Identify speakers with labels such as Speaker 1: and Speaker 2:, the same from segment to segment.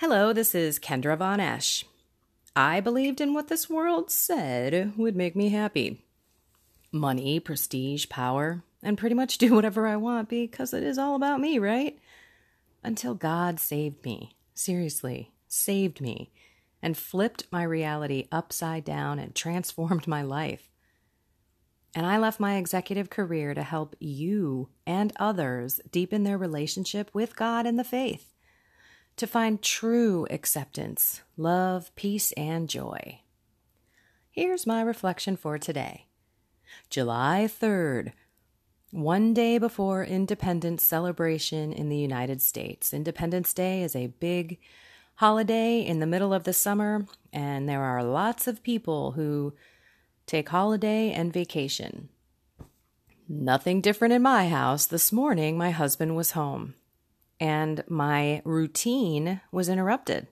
Speaker 1: Hello, this is Kendra Von Esch. I believed in what this world said would make me happy money, prestige, power, and pretty much do whatever I want because it is all about me, right? Until God saved me. Seriously, saved me and flipped my reality upside down and transformed my life. And I left my executive career to help you and others deepen their relationship with God and the faith, to find true acceptance, love, peace, and joy. Here's my reflection for today July 3rd, one day before Independence celebration in the United States. Independence Day is a big holiday in the middle of the summer, and there are lots of people who take holiday and vacation. Nothing different in my house. This morning, my husband was home, and my routine was interrupted.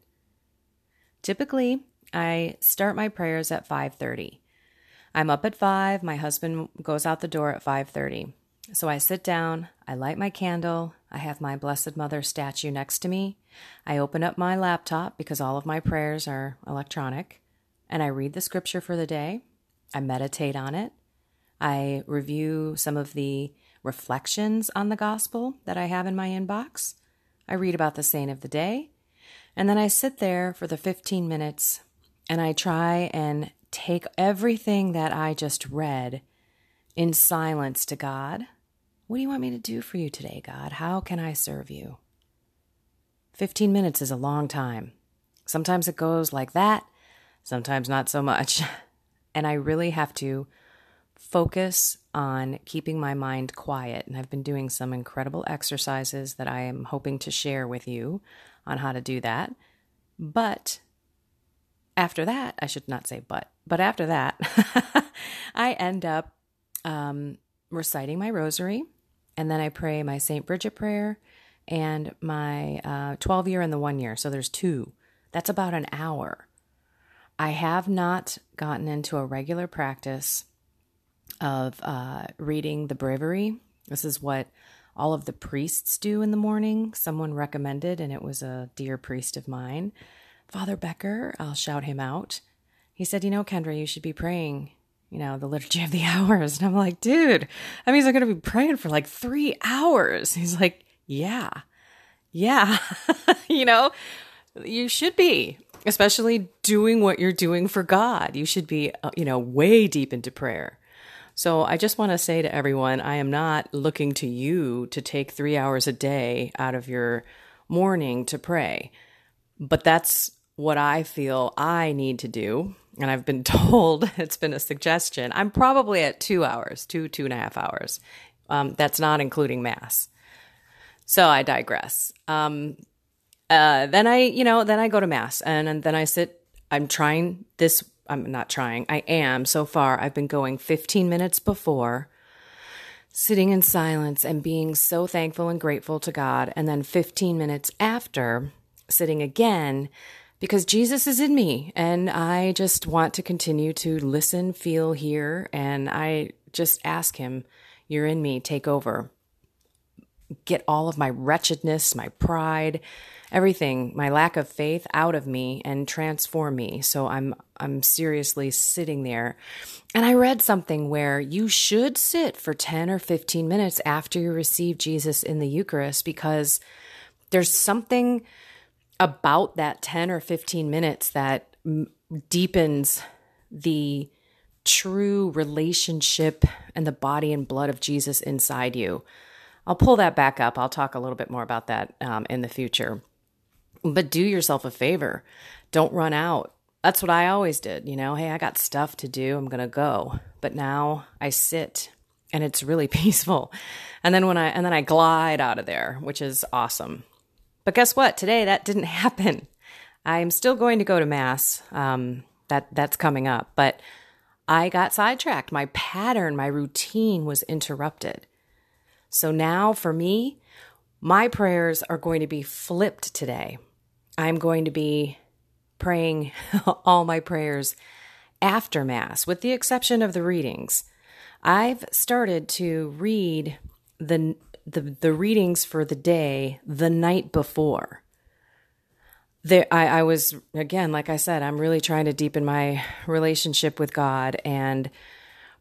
Speaker 1: Typically, I start my prayers at 5:30. I'm up at 5, my husband goes out the door at 5:30. So I sit down, I light my candle, I have my Blessed Mother statue next to me. I open up my laptop because all of my prayers are electronic, and I read the scripture for the day. I meditate on it. I review some of the reflections on the gospel that I have in my inbox. I read about the saint of the day. And then I sit there for the 15 minutes and I try and take everything that I just read in silence to God what do you want me to do for you today, God? How can I serve you? 15 minutes is a long time. Sometimes it goes like that, sometimes not so much. And I really have to focus on keeping my mind quiet. And I've been doing some incredible exercises that I am hoping to share with you on how to do that. But after that, I should not say but, but after that, I end up um, reciting my rosary and then I pray my St. Bridget prayer and my uh, 12 year and the one year. So there's two. That's about an hour. I have not gotten into a regular practice of uh, reading the breviary. This is what all of the priests do in the morning. Someone recommended, and it was a dear priest of mine, Father Becker. I'll shout him out. He said, You know, Kendra, you should be praying you know, the liturgy of the hours. And I'm like, dude, that means I'm going to be praying for like three hours. He's like, yeah, yeah. you know, you should be, especially doing what you're doing for God. You should be, uh, you know, way deep into prayer. So I just want to say to everyone, I am not looking to you to take three hours a day out of your morning to pray. But that's what I feel I need to do and I've been told it's been a suggestion. I'm probably at two hours, two, two and a half hours. Um, that's not including mass. So I digress. Um, uh, then I, you know, then I go to mass and, and then I sit. I'm trying this. I'm not trying. I am so far. I've been going 15 minutes before, sitting in silence and being so thankful and grateful to God, and then 15 minutes after, sitting again because Jesus is in me and I just want to continue to listen, feel, hear, and I just ask him, You're in me, take over. Get all of my wretchedness, my pride, everything, my lack of faith out of me and transform me. So I'm I'm seriously sitting there. And I read something where you should sit for 10 or 15 minutes after you receive Jesus in the Eucharist because there's something about that 10 or 15 minutes that m- deepens the true relationship and the body and blood of Jesus inside you. I'll pull that back up. I'll talk a little bit more about that um, in the future. But do yourself a favor. Don't run out. That's what I always did. You know, hey, I got stuff to do. I'm going to go. But now I sit and it's really peaceful. And then when I, and then I glide out of there, which is awesome. But guess what? Today that didn't happen. I'm still going to go to mass. Um, that that's coming up, but I got sidetracked. My pattern, my routine was interrupted. So now for me, my prayers are going to be flipped today. I'm going to be praying all my prayers after Mass, with the exception of the readings. I've started to read the the, the readings for the day the night before. there I, I was again like i said i'm really trying to deepen my relationship with god and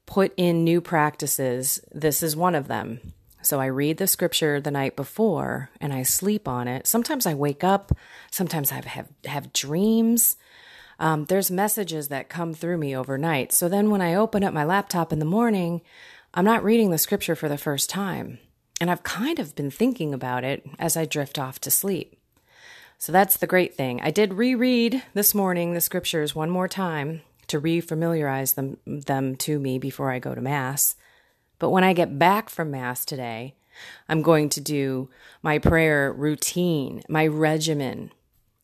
Speaker 1: put in new practices this is one of them so i read the scripture the night before and i sleep on it. Sometimes i wake up sometimes i have have dreams. Um, there's messages that come through me overnight. So then when i open up my laptop in the morning i'm not reading the scripture for the first time. And i've kind of been thinking about it as i drift off to sleep. So that's the great thing. I did reread this morning the scriptures one more time to refamiliarize them them to me before I go to mass. But when I get back from mass today, I'm going to do my prayer routine, my regimen.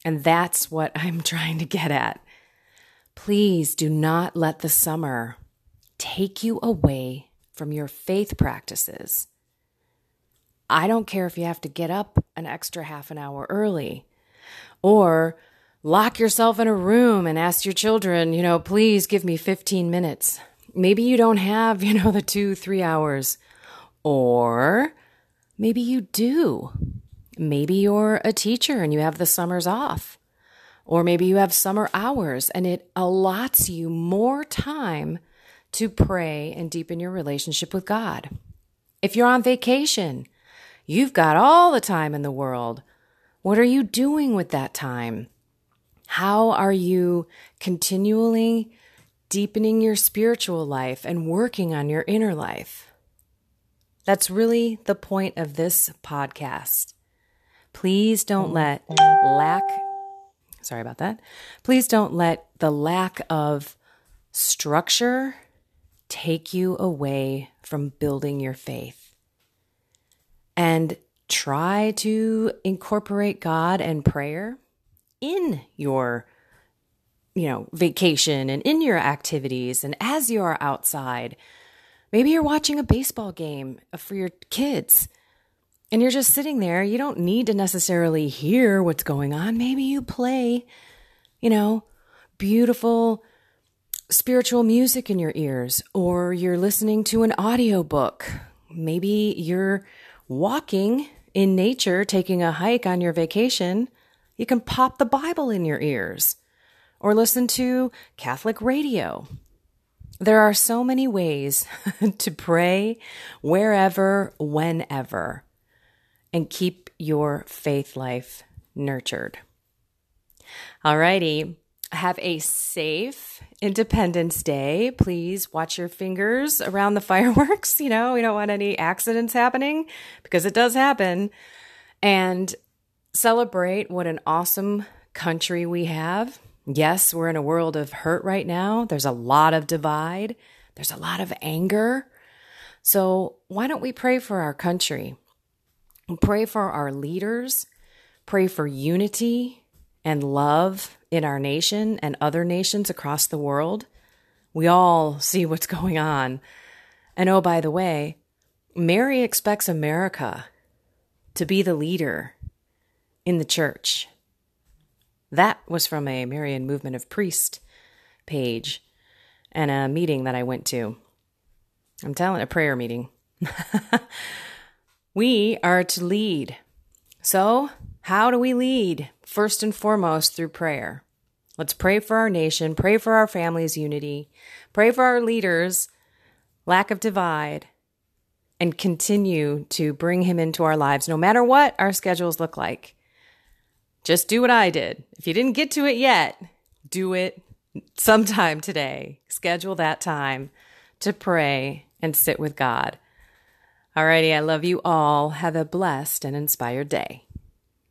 Speaker 1: And that's what I'm trying to get at. Please do not let the summer take you away from your faith practices. I don't care if you have to get up an extra half an hour early. Or lock yourself in a room and ask your children, you know, please give me 15 minutes. Maybe you don't have, you know, the two, three hours. Or maybe you do. Maybe you're a teacher and you have the summers off. Or maybe you have summer hours and it allots you more time to pray and deepen your relationship with God. If you're on vacation, you've got all the time in the world. What are you doing with that time? How are you continually deepening your spiritual life and working on your inner life? That's really the point of this podcast. Please don't let lack, sorry about that. Please don't let the lack of structure take you away from building your faith. And try to incorporate God and prayer in your you know vacation and in your activities and as you're outside maybe you're watching a baseball game for your kids and you're just sitting there. You don't need to necessarily hear what's going on. Maybe you play you know beautiful spiritual music in your ears or you're listening to an audiobook. Maybe you're walking in nature, taking a hike on your vacation, you can pop the Bible in your ears or listen to Catholic radio. There are so many ways to pray wherever, whenever, and keep your faith life nurtured. Alrighty. Have a safe Independence Day. Please watch your fingers around the fireworks. You know, we don't want any accidents happening because it does happen. And celebrate what an awesome country we have. Yes, we're in a world of hurt right now. There's a lot of divide, there's a lot of anger. So, why don't we pray for our country? Pray for our leaders, pray for unity and love in our nation and other nations across the world. We all see what's going on. And oh, by the way, Mary expects America to be the leader in the church. That was from a Marian Movement of Priest page and a meeting that I went to. I'm telling a prayer meeting. we are to lead. So, how do we lead? First and foremost, through prayer. Let's pray for our nation, pray for our families' unity, pray for our leaders' lack of divide, and continue to bring him into our lives no matter what our schedules look like. Just do what I did. If you didn't get to it yet, do it sometime today. Schedule that time to pray and sit with God. Alrighty, I love you all. Have a blessed and inspired day.